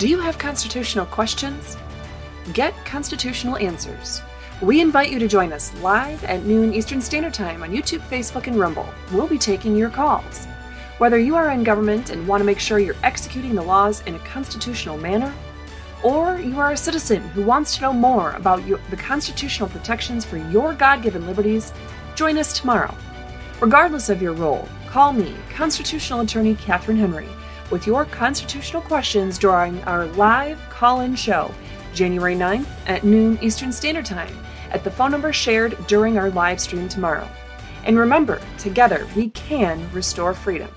Do you have constitutional questions? Get constitutional answers. We invite you to join us live at noon Eastern Standard Time on YouTube, Facebook, and Rumble. We'll be taking your calls. Whether you are in government and want to make sure you're executing the laws in a constitutional manner, or you are a citizen who wants to know more about your, the constitutional protections for your God given liberties, join us tomorrow. Regardless of your role, call me, constitutional attorney Katherine Henry, with your constitutional questions during our live call in show, January 9th at noon Eastern Standard Time, at the phone number shared during our live stream tomorrow. And remember, together we can restore freedom.